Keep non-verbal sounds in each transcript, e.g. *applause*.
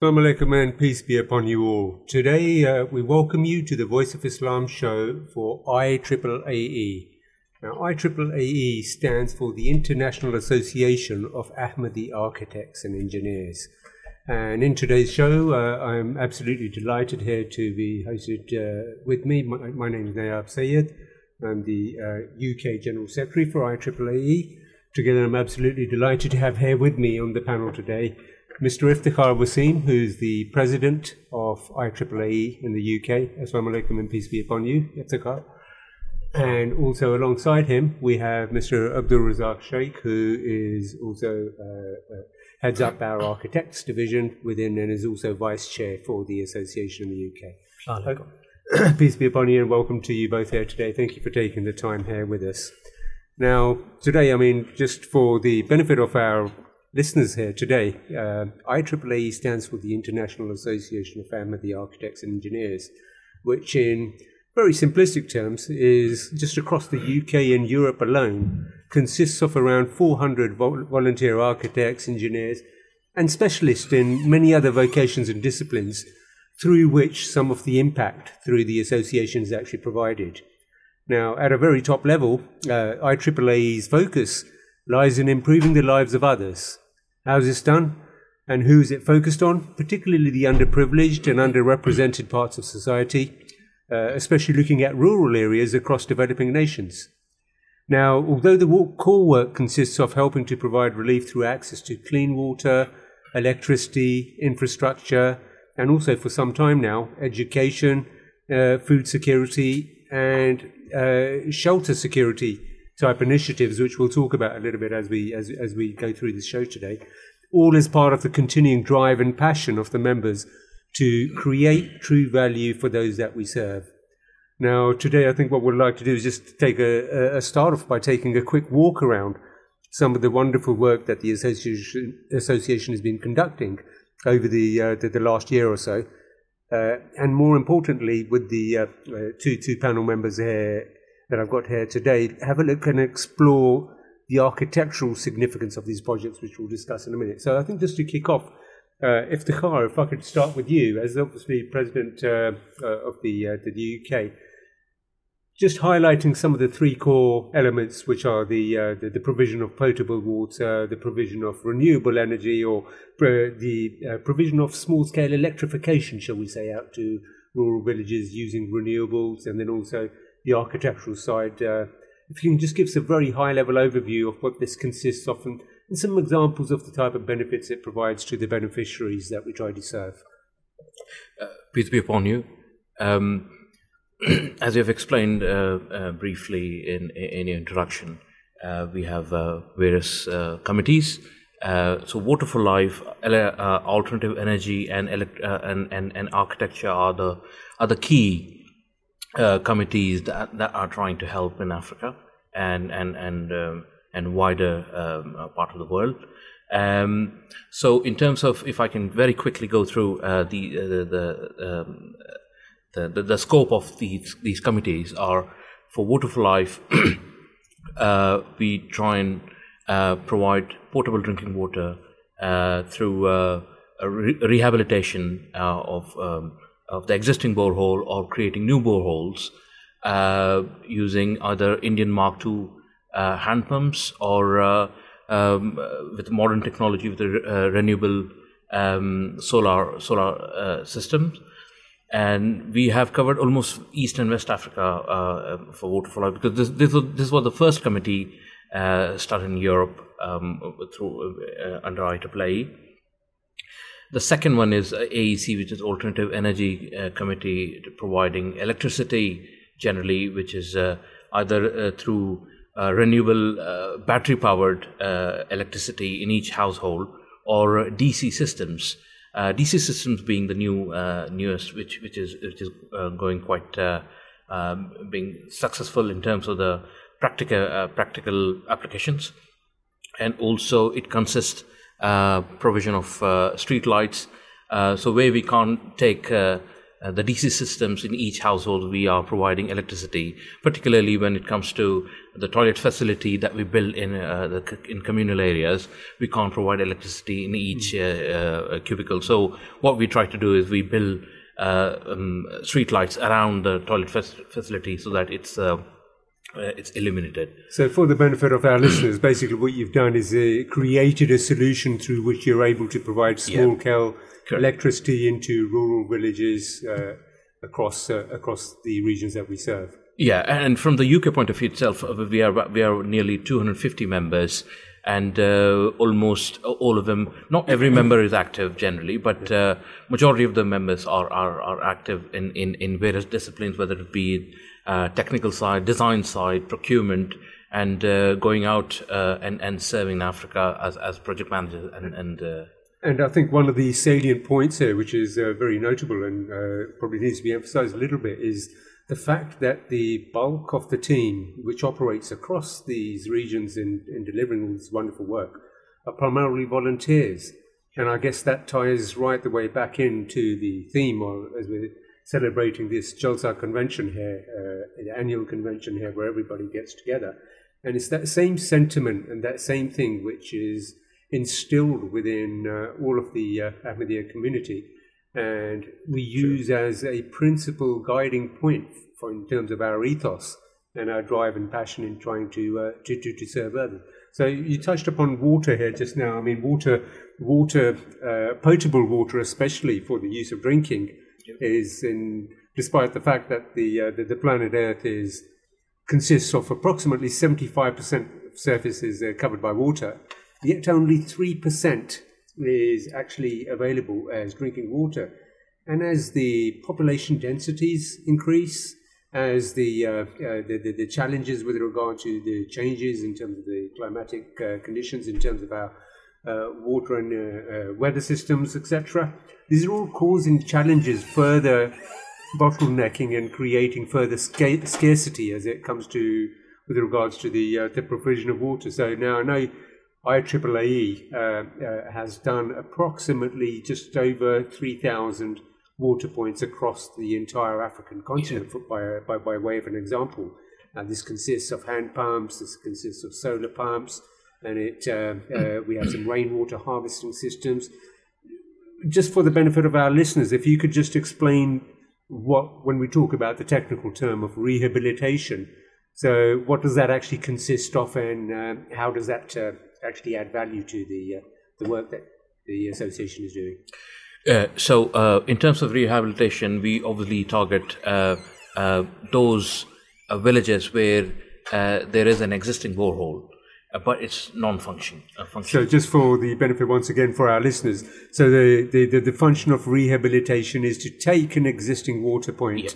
Assalamu alaikum and peace be upon you all. Today uh, we welcome you to the Voice of Islam show for IAAAE. Now, IAAAE stands for the International Association of Ahmadi Architects and Engineers. And in today's show, uh, I'm absolutely delighted here to be hosted uh, with me. My, my, name is Nayab Sayed. I'm the UK uh, General Secretary for IAAAE. Together, I'm absolutely delighted to have here with me on the panel today Mr. Iftikhar Wasim, who's the president of IAAAE in the UK. Assalamu alaikum and peace be upon you, Iftikhar. And also alongside him, we have Mr. Abdul Razak Sheikh, who is also uh, uh, heads up our architects division within and is also vice chair for the association in the UK. Uh, *clears throat* peace be upon you and welcome to you both here today. Thank you for taking the time here with us. Now, today, I mean, just for the benefit of our listeners here today, uh, IAAAE stands for the International Association of Ahmadi Architects and Engineers, which in very simplistic terms is just across the UK and Europe alone consists of around 400 vol- volunteer architects, engineers, and specialists in many other vocations and disciplines through which some of the impact through the association is actually provided. Now, at a very top level, uh, IAAAE's focus lies in improving the lives of others. How's this done? And who is it focused on? Particularly the underprivileged and underrepresented parts of society, uh, especially looking at rural areas across developing nations. Now, although the core work consists of helping to provide relief through access to clean water, electricity, infrastructure, and also for some time now, education, uh, food security, and uh, shelter security type initiatives, which we'll talk about a little bit as we as as we go through the show today, all as part of the continuing drive and passion of the members to create true value for those that we serve. Now, today, I think what we'd like to do is just take a, a start off by taking a quick walk around some of the wonderful work that the association, association has been conducting over the, uh, the, the, last year or so. Uh, and more importantly, with the uh, uh two, two panel members here that I've got here today, have a look and explore the architectural significance of these projects, which we'll discuss in a minute. So I think just to kick off, uh, Iftikhar, if I could start with you, as obviously president uh, uh, of the, uh, the UK, just highlighting some of the three core elements, which are the, uh, the, the provision of potable water, the provision of renewable energy, or the uh, provision of small scale electrification, shall we say, out to rural villages using renewables, and then also the architectural side. Uh, if you can just give us a very high level overview of what this consists of and, and, some examples of the type of benefits it provides to the beneficiaries that we try to serve. Uh, peace be upon you. Um, *clears throat* as you've explained uh, uh, briefly in, in your introduction, uh, we have uh, various uh, committees. so, Water for Life, alternative energy, and, elect- and, and and architecture are the are the key uh, committees that, that are trying to help in Africa and and and um, and wider um, uh, part of the world. Um, so, in terms of, if I can very quickly go through uh, the, uh, the, um, the, the, the scope of these these committees are for Water for Life. *clears throat* Uh, we try and uh, provide potable drinking water through re- rehabilitation of um, of the existing borehole or creating new boreholes uh, using either Indian Mark II uh, hand pumps or uh, um, with modern technology with the uh, renewable um, solar solar uh, systems. And we have covered almost East and West Africa uh, for water life because this this was, this was the first committee started in Europe um, through under IAAAE the second one is uh, AEC, which is Alternative Energy uh, Committee, providing electricity generally, which is uh, either uh, through uh, renewable uh, battery powered electricity in each household or DC systems. DC systems being the new newest, which which is which is going quite um, being successful in terms of the practical practical applications, and also it consists provision of uh, street lights. Uh, so where we can't take uh, the DC systems in each household, we are providing electricity, particularly when it comes to the toilet facility that we build in uh, the, in communal areas. We can't provide electricity in each uh, uh cubicle. So what we try to do is we build uh, um, street lights around the toilet facility so that it's uh, it's eliminated. So, for the benefit of our *coughs* listeners, basically what you've done is created a solution through which you're able to provide small scale Correct. electricity into rural villages uh, across uh, across the regions that we serve. Yeah, and from the UK point of view itself, uh, we are we are nearly 250 members, and uh, almost all of them. Not every member is active generally, but uh, majority of the members are are, are active in, in, in various disciplines, whether it be uh, technical side, design side, procurement, and going out and and serving Africa as as project managers and and and I think one of the salient points here, which is uh, very notable and uh, probably needs to be emphasized a little bit, is the fact that the bulk of the team, which operates across these regions in, in delivering this wonderful work, are primarily volunteers. And I guess that ties right the way back into the theme as we're celebrating this Jalsa convention here, uh, the annual convention here, where everybody gets together. And it's that same sentiment and that same thing which is instilled within uh, all of the uh, Ahmadiyya community. And we use as a principal guiding point for in terms of our ethos and our drive and passion in trying to, uh, to, to, to serve others. So you touched upon water here just now. I mean, water, water, uh, potable water, especially for the use of drinking. Is in despite the fact that the, uh, the, the planet Earth is consists of approximately 75% of surfaces uh, covered by water yet only 3% is actually available as drinking water. And as the population densities increase, as the, uh, uh, the, the, the, challenges with regard to the changes in terms of the climatic uh, conditions, in terms of our water and uh, uh, weather systems, etc., these are all causing challenges, further bottlenecking and creating further sca- scarcity as it comes to with regards to the the provision of water. So now I know IAAAE uh, uh, has done approximately just over 3,000 water points across the entire African continent, yeah. by, by, by way of an example. Now, this consists of hand pumps, this consists of solar pumps, and it uh, uh, we have some rainwater harvesting systems. Just for the benefit of our listeners, if you could just explain what, when we talk about the technical term of rehabilitation, so what does that actually consist of, and uh, how does that uh, actually add value to the the work that the association is doing? Uh, so, uh, in terms of rehabilitation, we obviously target uh, those villages where there is an existing borehole. But it's non-functional. So, just for the benefit once again for our listeners, so the, the, the, the function of rehabilitation is to take an existing water point yeah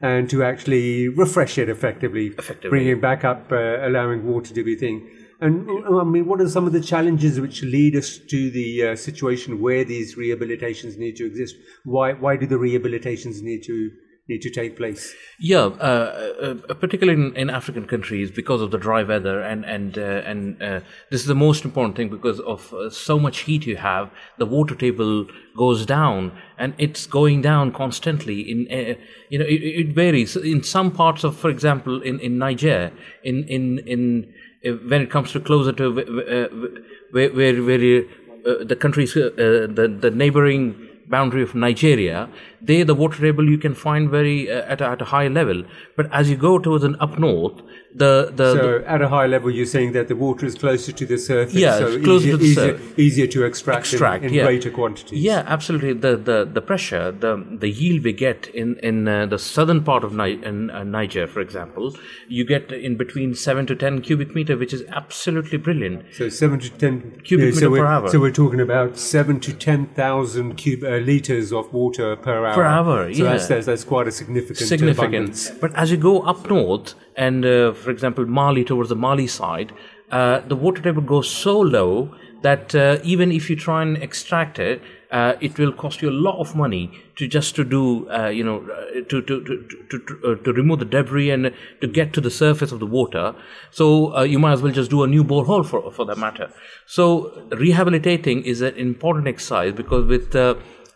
and to actually refresh it effectively, effectively. bring it back up, uh, allowing water to be thing. And I mean, what are some of the challenges which lead us to the uh, situation where these rehabilitations need to exist? Why why do the rehabilitations need to need to take place? Yeah, uh, uh, particularly in, in, African countries, because of the dry weather, and and uh, and uh, this is the most important thing because of uh, so much heat you have, the water table goes down, and it's going down constantly. In uh, you know, it, it, varies in some parts of, for example, in in Niger, in in in when it comes to closer to uh, where where, where uh, the countries, uh, the the neighboring boundary of Nigeria, there the water table you can find very uh, at, a, at a high level. But as you go towards an up north, the, the so the, at a high level, you're saying that the water is closer to the surface, yeah, so closer easier, to the easier, easier to extract, extract in, in yeah. greater quantities. Yeah, absolutely. The the the pressure, the the yield we get in in uh, the southern part of Ni- in, uh, Niger, for example, you get in between seven to ten cubic meter, which is absolutely brilliant. So seven to ten cubic yeah, so meter per hour. So we're talking about seven to ten thousand cube uh, liters of water per hour. Per hour, so yeah. That's, that's, that's quite a significant significant. Abundance. But as you go up north, and uh, for example, Mali towards the Mali side, uh, the water table goes so low that uh, even if you try and extract it, uh, it will cost you a lot of money to just to do, uh, you know, uh, to to to to, to, uh, to, remove the debris and to get to the surface of the water. So uh, you might as well just do a new borehole for for that matter. So rehabilitating is an important exercise because with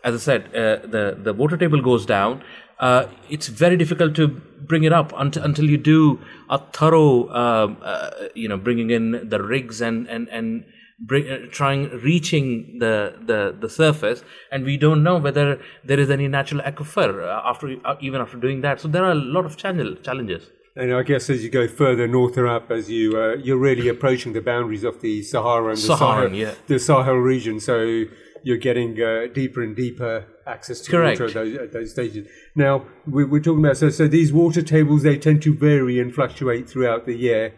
as I said, uh, the the water table goes down. Uh, it's very difficult to bring it up until until you do a thorough, um, uh, you know, bringing in the rigs and and and bring, uh, trying reaching the, the the surface, and we don't know whether there is any natural aquifer uh, after uh, even after doing that. So there are a lot of channel challenges. And I guess as you go further north or up, as you uh, you're really approaching the boundaries of the Sahara and the Saharan, Sahel, yeah. the Sahel region, so you're getting uh, deeper and deeper access to Correct. water at those, at those stages. Now we, we're talking about so so these water tables they tend to vary and fluctuate throughout the year.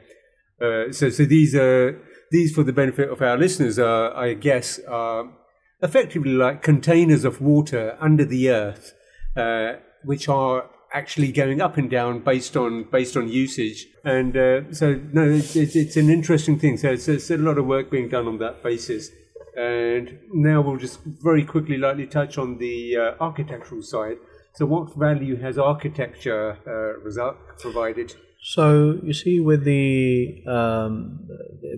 Uh, so so these are these for the benefit of our listeners are I guess are effectively like containers of water under the earth, uh, which are actually going up and down based on based on usage. And uh, so, no, it's, it's, it's an interesting thing. So it's, it's a lot of work being done on that basis. And now we'll just very quickly, lightly touch on the uh, architectural side. So, what value has architecture uh, provided? So you see, with the um,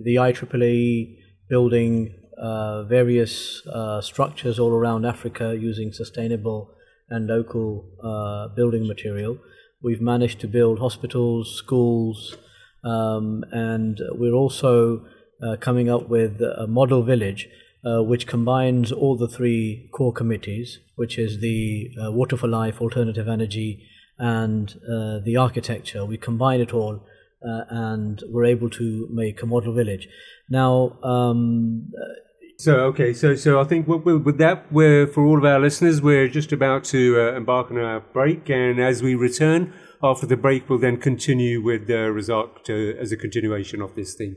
the IAAAE building uh, various uh, structures all around Africa using sustainable and local uh, building material, we've managed to build hospitals, schools, um, and we're also uh, coming up with a model village. Uh, which combines all the three core committees, which is the uh, Water for Life, Alternative Energy, and uh, the architecture. We combine it all uh, and we're able to make a model village. Now, um, So, okay, so so I think with, that, we're for all of our listeners, we're just about to uh, embark on our break, and as we return after the break, we'll then continue with the result to, as a continuation of this theme.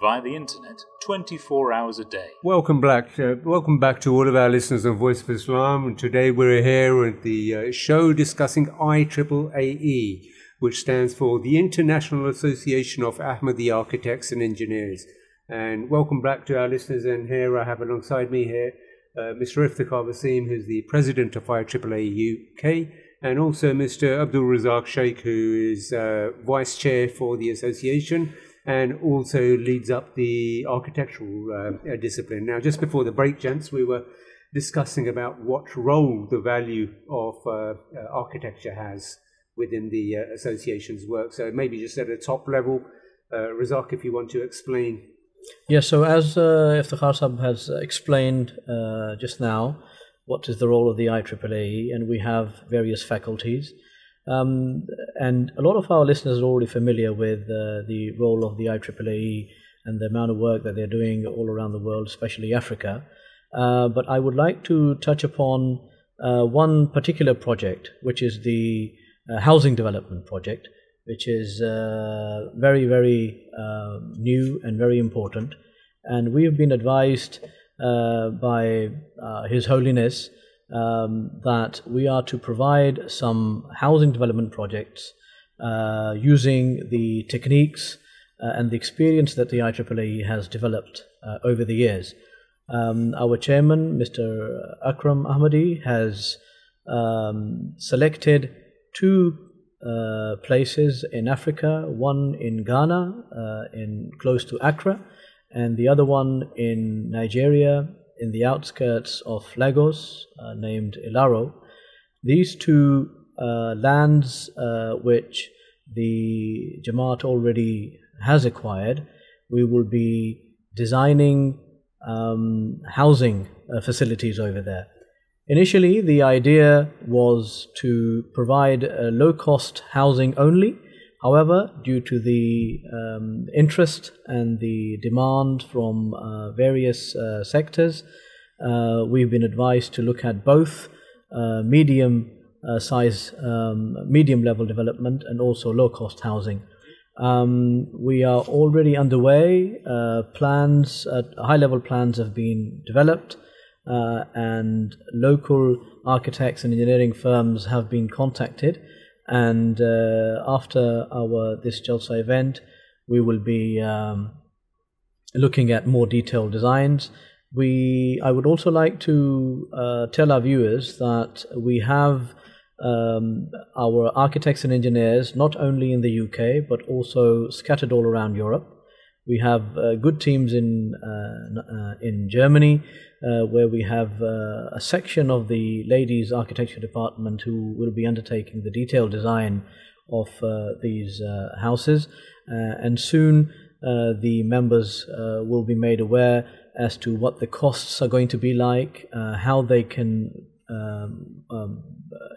via the internet 24 hours a day. Welcome back, uh, welcome back to all of our listeners on Voice of Islam. And today we're here at the uh, show discussing IAAAE, which stands for the International Association of Ahmadi Architects and Engineers. And welcome back to our listeners. And here I have alongside me here uh, Mr. Iftikhar Wasim, who's the president of IAAAE UK, and also Mr. Abdul Razak Sheikh, who is uh, vice chair for the association and also leads up the architectural uh, discipline. Now, just before the break, gents, we were discussing about what role the value of uh, uh, architecture has within the uh, association's work. So maybe just at a top level, uh, Razak, if you want to explain. yeah, so as uh, Iftikhar Sahib has explained uh, just now, what is the role of the IAAAE, and we have various faculties. Um, and a lot of our listeners are already familiar with uh, the role of the IAAAE and the amount of work that they're doing all around the world, especially Africa. Uh, but I would like to touch upon uh, one particular project, which is the uh, housing development project, which is uh, very, very um new and very important. And we have been advised uh, by His Holiness um, that we are to provide some housing development projects uh, using the techniques uh, and the experience that the IAAAE has developed uh, over the years. Um, our chairman, Mr. Akram Ahmadi, has um, selected two uh, places in Africa, one in Ghana, uh, in close to Accra, and the other one in Nigeria, in the outskirts of Lagos, uh, named Ilaro. These two uh, lands, uh, which the Jamaat already has acquired, we will be designing um, housing uh, facilities over there. Initially, the idea was to provide uh, low cost housing only. However, due to the um, interest and the demand from uh, various uh, sectors, uh, we've been advised to look at both uh, medium uh, size, um, medium level development and also low cost housing. Um, we are already underway. Uh, plans, high level plans have been developed, uh, and local architects and engineering firms have been contacted. And uh, after our this Jalsa event, we will be um, looking at more detailed designs. We, I would also like to uh, tell our viewers that we have um, our architects and engineers not only in the UK but also scattered all around Europe. We have uh, good teams in uh, uh, in Germany, uh, where we have uh, a section of the ladies' architecture department who will be undertaking the detailed design of these houses, and soon the members will be made aware as to what the costs are going to be like, how they can um, um,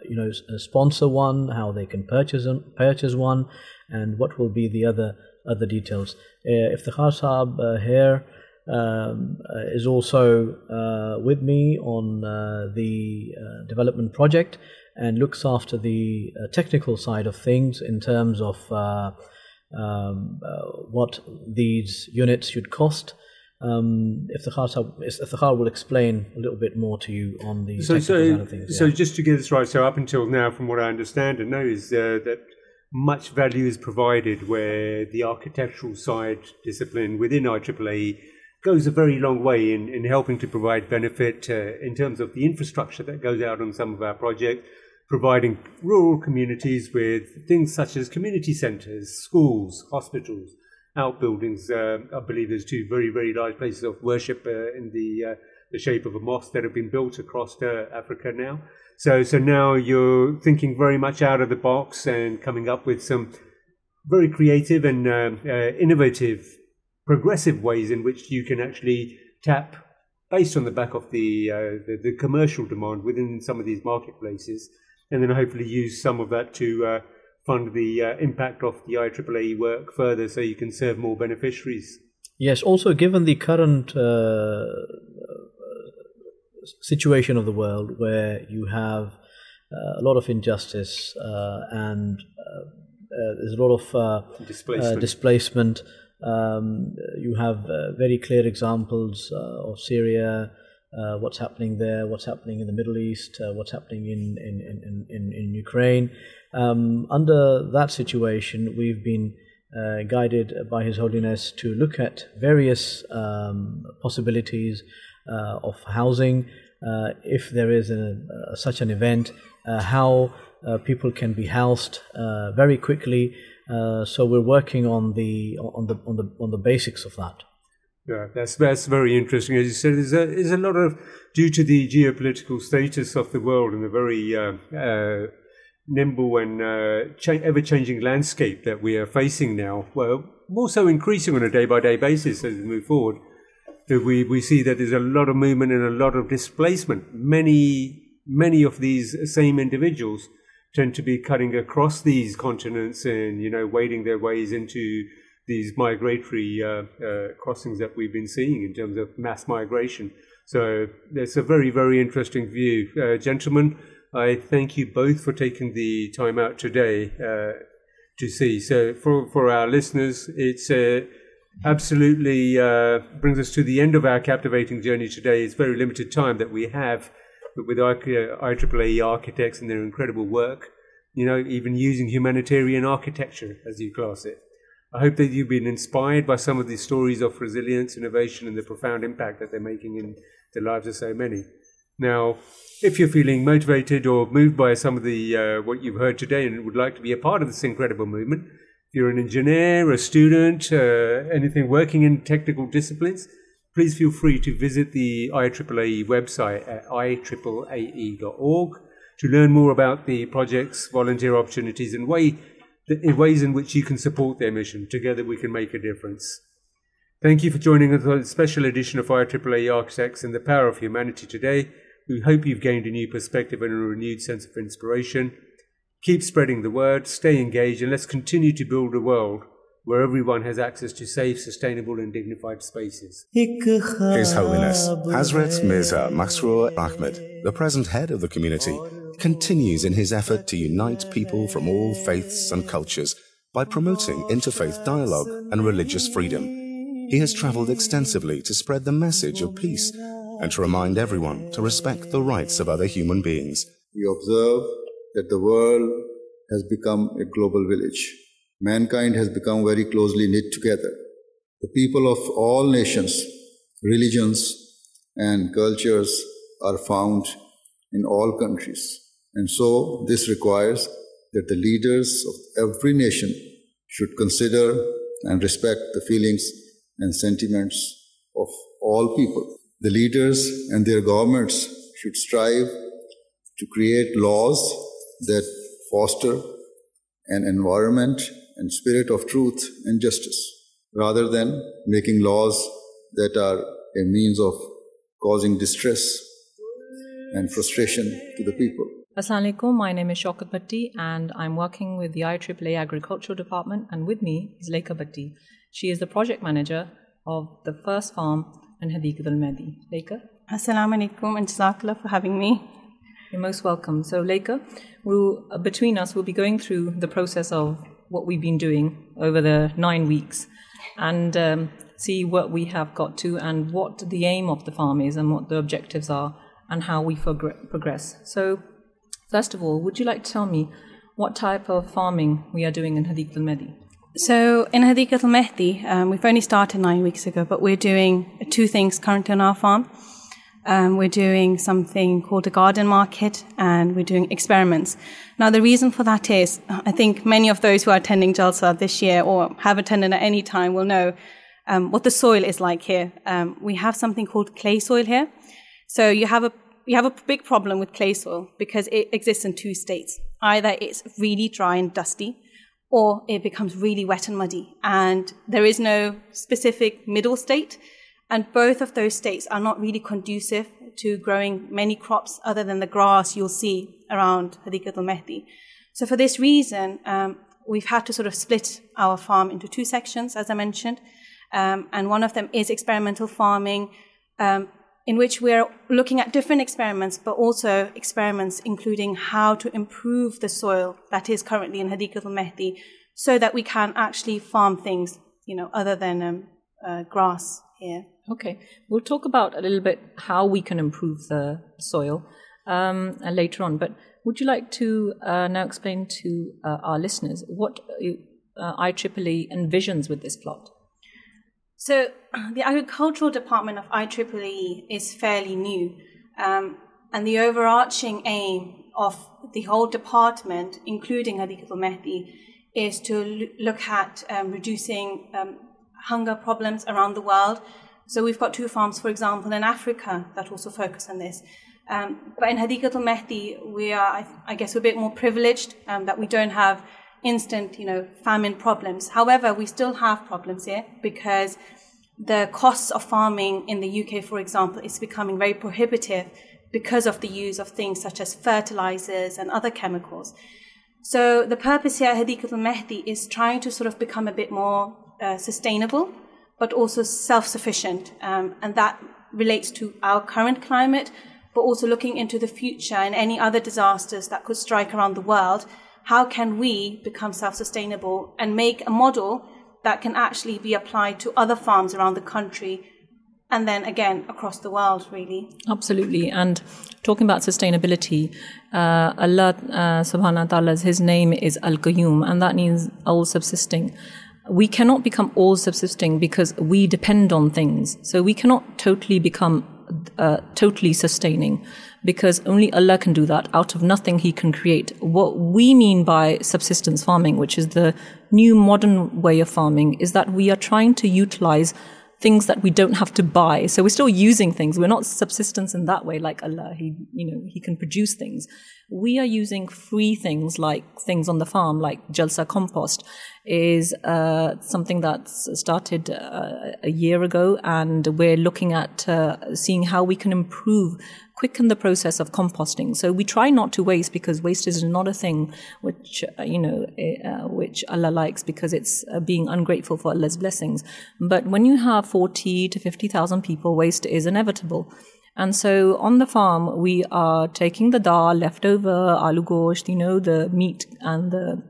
you know sponsor one, how they can purchase purchase one, and what will be the other other details. Uh, Iftikhar Saab uh, here um, uh, is also uh, with me on uh, the uh, development project and looks after the technical side of things in terms of um, what these units should cost. Um, the Iftikhar will explain a little bit more to you on the so, technical so, side of things. Yeah. So just to get this right, so up until now, from what I understand and know, is that much value is provided where the architectural side discipline within IAAAE goes a very long way in, in helping to provide benefit uh, in terms of the infrastructure that goes out on some of our projects, providing rural communities with things such as community centres, schools, hospitals, outbuildings. Uh, I believe there's two very, very large places of worship uh, in the, uh, the shape of a mosque that have been built across uh, Africa now. So, so now you're thinking very much out of the box and coming up with some very creative and um, uh, innovative, progressive ways in which you can actually tap, based on the back of the, uh, the, the commercial demand within some of these marketplaces, and then hopefully use some of that to uh, fund the uh, impact of the IAAAE work further, so you can serve more beneficiaries. Yes. Also, given the current uh, situation of the world where you have uh, a lot of injustice uh, and uh, uh there's a lot of uh, uh, displacement. displacement. Um, you have very clear examples of Syria, what's happening there, what's happening in the Middle East, what's happening in, in, in, in, in Ukraine. Um, under that situation, we've been uh, guided by His Holiness to look at various um, possibilities of housing, uh, if there is a, such an event, uh, how people can be housed very quickly. so we're working on the on the on the on the basics of that. Yeah, that's that's very interesting. As you said, there's a, there's a lot of due to the geopolitical status of the world and the very uh, uh, nimble and uh, cha- ever-changing landscape that we are facing now. Well, more so increasing on a day-by-day basis as we move forward we, we see that there's a lot of movement and a lot of displacement. Many, many of these same individuals tend to be cutting across these continents and, you know, wading their ways into these migratory uh, uh, crossings that we've been seeing in terms of mass migration. So it's a very, very interesting view. Uh, gentlemen, I thank you both for taking the time out today uh, to see. So for, for our listeners, it's a absolutely uh, brings us to the end of our captivating journey today. It's very limited time that we have but with IAAAE architects and their incredible work, you know, even using humanitarian architecture, as you class it. I hope that you've been inspired by some of these stories of resilience, innovation, and the profound impact that they're making in the lives of so many. Now, if you're feeling motivated or moved by some of the uh, what you've heard today and would like to be a part of this incredible movement, you're an engineer, a student, uh, anything working in technical disciplines, please feel free to visit the IAAAE website at iaaae.org to learn more about the project's volunteer opportunities and way, the ways in which you can support their mission. Together we can make a difference. Thank you for joining us on a special edition of IAAAE Architects and the Power of Humanity today. We hope you've gained a new perspective and a renewed sense of inspiration. Keep spreading the word, stay engaged, and let's continue to build a world where everyone has access to safe, sustainable, and dignified spaces. His Holiness Hazrat Mirza Masroor Ahmed, the present head of the community, continues in his effort to unite people from all faiths and cultures by promoting interfaith dialogue and religious freedom. He has traveled extensively to spread the message of peace and to remind everyone to respect the rights of other human beings. We observe that the world has become a global village. Mankind has become very closely knit together. The people of all nations, religions, and cultures are found in all countries. And so this requires that the leaders of every nation should consider and respect the feelings and sentiments of all people. The leaders and their governments should strive to create laws that foster an environment and spirit of truth and justice, rather than making laws that are a means of causing distress and frustration to the people. Assalamualaikum, my name is Shaukat Bhatti and I'm working with the IAAAE Agricultural Department and with me is Leika Bhatti. She is the project manager of the first farm in Hadiqat al-Mahdi. Leika? Assalamu alaikum and jazakallah for having me. You're most welcome. So, Leika, we'll, uh, between us, we'll be going through the process of what we've been doing over the nine weeks and um, see what we have got to and what the aim of the farm is and what the objectives are and how we progr- progress. So, first of all, would you like to tell me what type of farming we are doing in Hadiqat al-Mahdi? So in Hadiqat al Mehdi, um, we've only started nine weeks ago, but we're doing two things currently on our farm. Um, we're doing something called a garden market and we're doing experiments. Now, the reason for that is I think many of those who are attending Jalsa this year or have attended at any time will know um, what the soil is like here. Um, we have something called clay soil here. So you have a you have a big problem with clay soil because it exists in two states. Either it's really dry and dusty, or it becomes really wet and muddy. And there is no specific middle state. And both of those states are not really conducive to growing many crops other than the grass you'll see around Hadiqat al Mehdi. So for this reason, um, we've had to sort of split our farm into two sections, as I mentioned. Um, and one of them is experimental farming, um, in which we're looking at different experiments, but also experiments including how to improve the soil that is currently in Hadiqat al Mehdi so that we can actually farm things, you know, other than um, uh, grass here. Okay, we'll talk about a little bit how we can improve the soil um, uh, later on. But would you like to uh, now explain to uh, our listeners what uh, IAAAE envisions with this plot? So, *clears throat* the agricultural department of IAAAE is fairly new, um, and the overarching aim of the whole department, including Hadiqat al Mehdi, is to look at um, reducing um, hunger problems around the world. So, we've got two farms, for example, in Africa that also focus on this. Um, but in Hadiqat al Mehdi, we are, I, I, guess, we're a bit more privileged um, that we don't have instant, you know, famine problems. However, we still have problems here because the costs of farming in the UK, for example, is becoming very prohibitive because of the use of things such as fertilizers and other chemicals. So the purpose here at Hadiqat al-Mehdi is trying to sort of become a bit more uh, sustainable, but also self-sufficient. Um, and that relates to our current climate, but also looking into the future and any other disasters that could strike around the world. How can we become self-sustainable and make a model that can actually be applied to other farms around the country and then again across the world, really. Absolutely. And talking about sustainability, uh, Allah uh, subhanahu wa ta'ala, his name is Al Qayyum, and that means all subsisting. We cannot become all subsisting because we depend on things. So we cannot totally become uh, totally sustaining because only Allah can do that. Out of nothing, He can create. What we mean by subsistence farming, which is the new modern way of farming, is that we are trying to utilize things that we don't have to buy. So we're still using things. We're not subsistence in that way, like Allah. He, you know, He can produce things. We are using free things like things on the farm, like Jalsa compost, is uh, something that's started uh, a year ago, and we're looking at uh, seeing how we can improve quicken the process of composting. So we try not to waste because waste is not a thing which, uh, you know, uh, which Allah likes because it's uh, being ungrateful for Allah's blessings. But when you have 40 to 50,000 people, waste is inevitable. And so on the farm, we are taking the dal, leftover aloo gosht, you know, the meat and the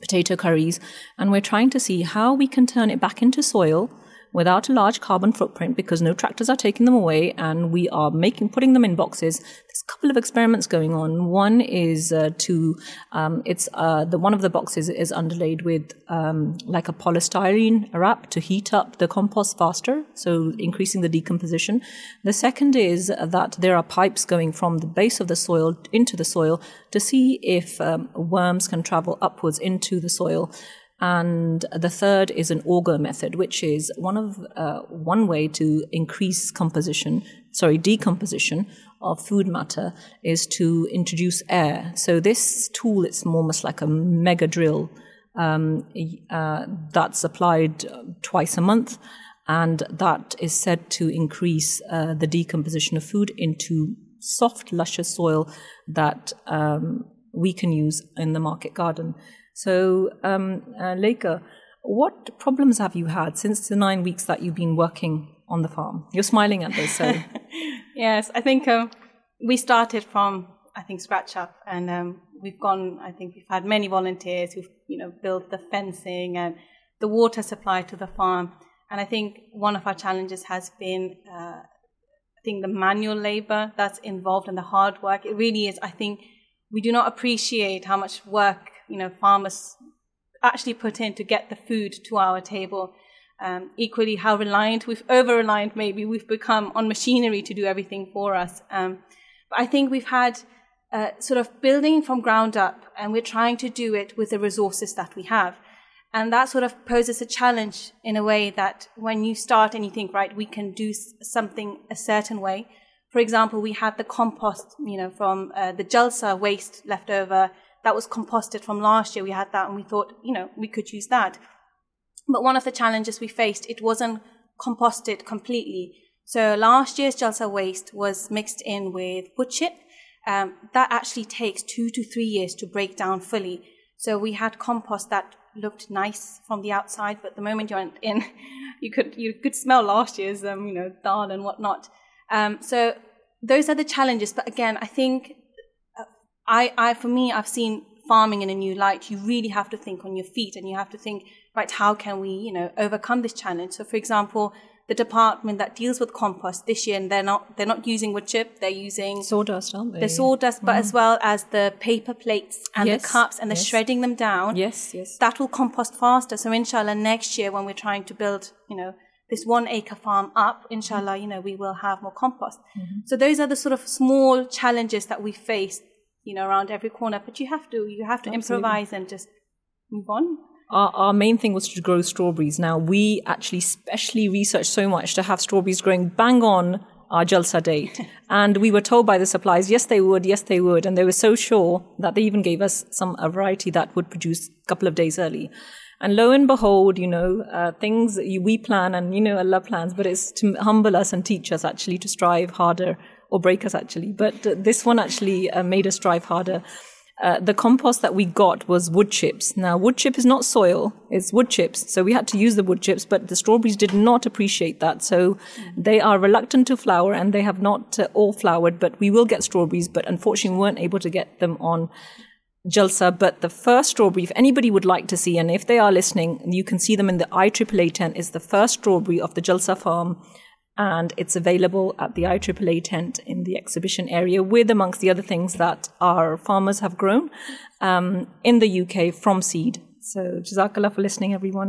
potato curries, and we're trying to see how we can turn it back into soil without a large carbon footprint because no tractors are taking them away and we are making putting them in boxes. There's a couple of experiments going on. One is uh, to um, it's uh, the one of the boxes is underlaid with um, like a polystyrene wrap to heat up the compost faster, so increasing the decomposition. The second is that there are pipes going from the base of the soil into the soil to see if um, worms can travel upwards into the soil. And the third is an auger method, which is one of uh, one way to increase composition, sorry, decomposition of food matter is to introduce air. So this tool it's almost like a mega drill um, uh, that's applied twice a month, and that is said to increase uh, the decomposition of food into soft, luscious soil that um, we can use in the market garden. So, um, uh, Leika, what problems have you had since the nine weeks that you've been working on the farm? You're smiling at this, so. *laughs* yes, I think um, we started from I think scratch up, and um, we've gone. I think we've had many volunteers who've you know built the fencing and the water supply to the farm. And I think one of our challenges has been, uh, I think, the manual labor that's involved and the hard work. It really is. I think we do not appreciate how much work you know farmers actually put in to get the food to our table. Um, equally, how reliant we've over reliant maybe we've become on machinery to do everything for us. Um, but I think we've had uh, sort of building from ground up, and we're trying to do it with the resources that we have. And that sort of poses a challenge in a way that when you start and you think, right, we can do something a certain way. For example, we had the compost, you know, from uh, the Jalsa waste left over that was composted from last year. We had that and we thought, you know, we could use that. But one of the challenges we faced, it wasn't composted completely. So last year's Jalsa waste was mixed in with wood chip. Um, that actually takes two to three years to break down fully. So we had compost that looked nice from the outside, but the moment you went in, *laughs* you could you could smell last year's um, you know dal and whatnot. Um, so those are the challenges. But again, I think I, I for me, I've seen farming in a new light. You really have to think on your feet, and you have to think right. How can we you know overcome this challenge? So, for example, the department that deals with compost this year, and they're not they're not using wood chip, they're using sawdust, aren't they? The sawdust, but mm. as well as the paper plates and yes, the cups, and they're yes. shredding them down. Yes, yes. That will compost faster. So inshallah, next year when we're trying to build, you know, this one acre farm up, inshallah, you know, we will have more compost. Mm-hmm. So those are the sort of small challenges that we face, you know, around every corner. But you have to you have to Absolutely. improvise and just move on our, our main thing was to grow strawberries. Now, we actually specially researched so much to have strawberries growing bang on our Jalsa date. *laughs* and we were told by the suppliers, yes, they would, yes, they would. And they were so sure that they even gave us some a variety that would produce a couple of days early. And lo and behold, you know, uh, things we plan and, you know, Allah plans, but it's to humble us and teach us actually to strive harder or break us actually. But this one actually uh, made us drive harder. Uh, the compost that we got was wood chips. Now, wood chip is not soil, it's wood chips. So we had to use the wood chips, but the strawberries did not appreciate that. So they are reluctant to flower and they have not uh, all flowered, but we will get strawberries, but unfortunately we weren't able to get them on Jalsa. But the first strawberry, if anybody would like to see, and if they are listening, you can see them in the IAAAE tent, is the first strawberry of the Jalsa farm and it's available at the IAAAE tent in the exhibition area with amongst the other things that our farmers have grown um, in the UK from seed. So Jazakallah for listening, everyone.